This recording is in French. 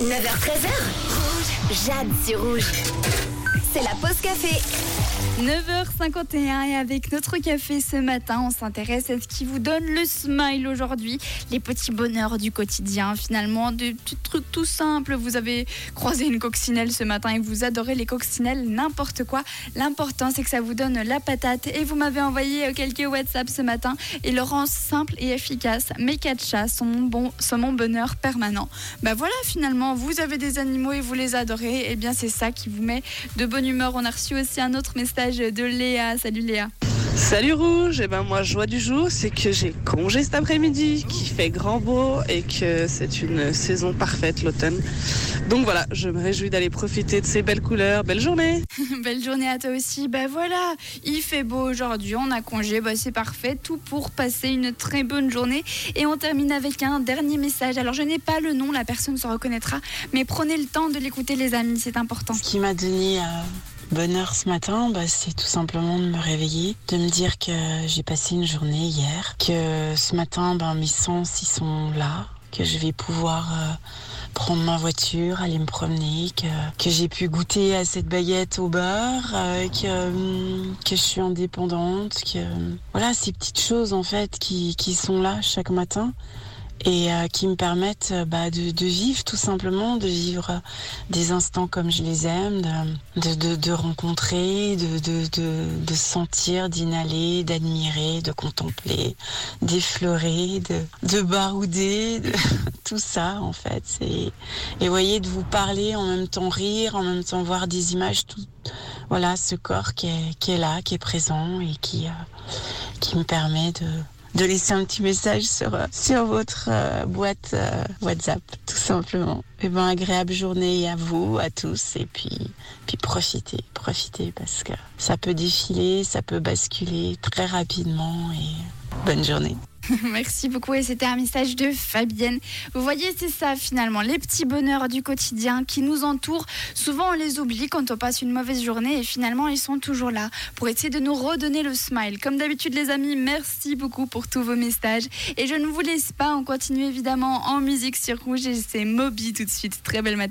9h13h. Rouge. Jade sur rouge. C'est la pause café. 9h51 et avec notre café ce matin, on s'intéresse à ce qui vous donne le smile aujourd'hui, les petits bonheurs du quotidien finalement, des petits trucs tout simples. Vous avez croisé une coccinelle ce matin et vous adorez les coccinelles, n'importe quoi. L'important c'est que ça vous donne la patate et vous m'avez envoyé quelques WhatsApp ce matin et Laurence simple et efficace, mes chats sont mon, bon, sont mon bonheur permanent. Bah voilà finalement, vous avez des animaux et vous les adorez, et bien c'est ça qui vous met de bonne On a reçu aussi un autre message de Léa. Salut Léa. Salut Rouge, et ben moi joie du jour c'est que j'ai congé cet après-midi, qui fait grand beau et que c'est une saison parfaite l'automne. Donc voilà, je me réjouis d'aller profiter de ces belles couleurs. Belle journée Belle journée à toi aussi. Bah voilà, il fait beau aujourd'hui, on a congé, bah c'est parfait, tout pour passer une très bonne journée. Et on termine avec un dernier message. Alors je n'ai pas le nom, la personne se reconnaîtra, mais prenez le temps de l'écouter les amis, c'est important. Ce qui m'a donné euh, bonheur ce matin, bah, c'est tout simplement de me réveiller, de me dire que j'ai passé une journée hier, que ce matin, ben, mes sens ils sont là, que je vais pouvoir euh, prendre ma voiture, aller me promener, que, que j'ai pu goûter à cette baguette au beurre, euh, que, hum, que je suis indépendante, que voilà ces petites choses en fait qui, qui sont là chaque matin et euh, qui me permettent euh, bah, de, de vivre tout simplement, de vivre euh, des instants comme je les aime, de, de, de, rencontrer, de, sentir, d'inhaler, d'admirer, de contempler, d'effleurer, de, de barouder, de, tout ça en fait. C'est- Et voyez, de vous parler, en même temps rire, en même temps voir des images, tout, voilà, ce corps qui est, qui est là, qui est présent et qui, euh, qui me permet de, de laisser un petit message sur, euh, sur votre euh, boîte euh, WhatsApp, tout simplement. Et ben, agréable journée à vous, à tous, et puis, puis profitez, profitez, parce que ça peut défiler, ça peut basculer très rapidement, et bonne journée. Merci beaucoup et c'était un message de Fabienne. Vous voyez, c'est ça finalement, les petits bonheurs du quotidien qui nous entourent. Souvent on les oublie quand on passe une mauvaise journée et finalement ils sont toujours là pour essayer de nous redonner le smile. Comme d'habitude les amis, merci beaucoup pour tous vos messages. Et je ne vous laisse pas, on continue évidemment en musique sur Rouge et c'est Moby tout de suite. Très belle matinée.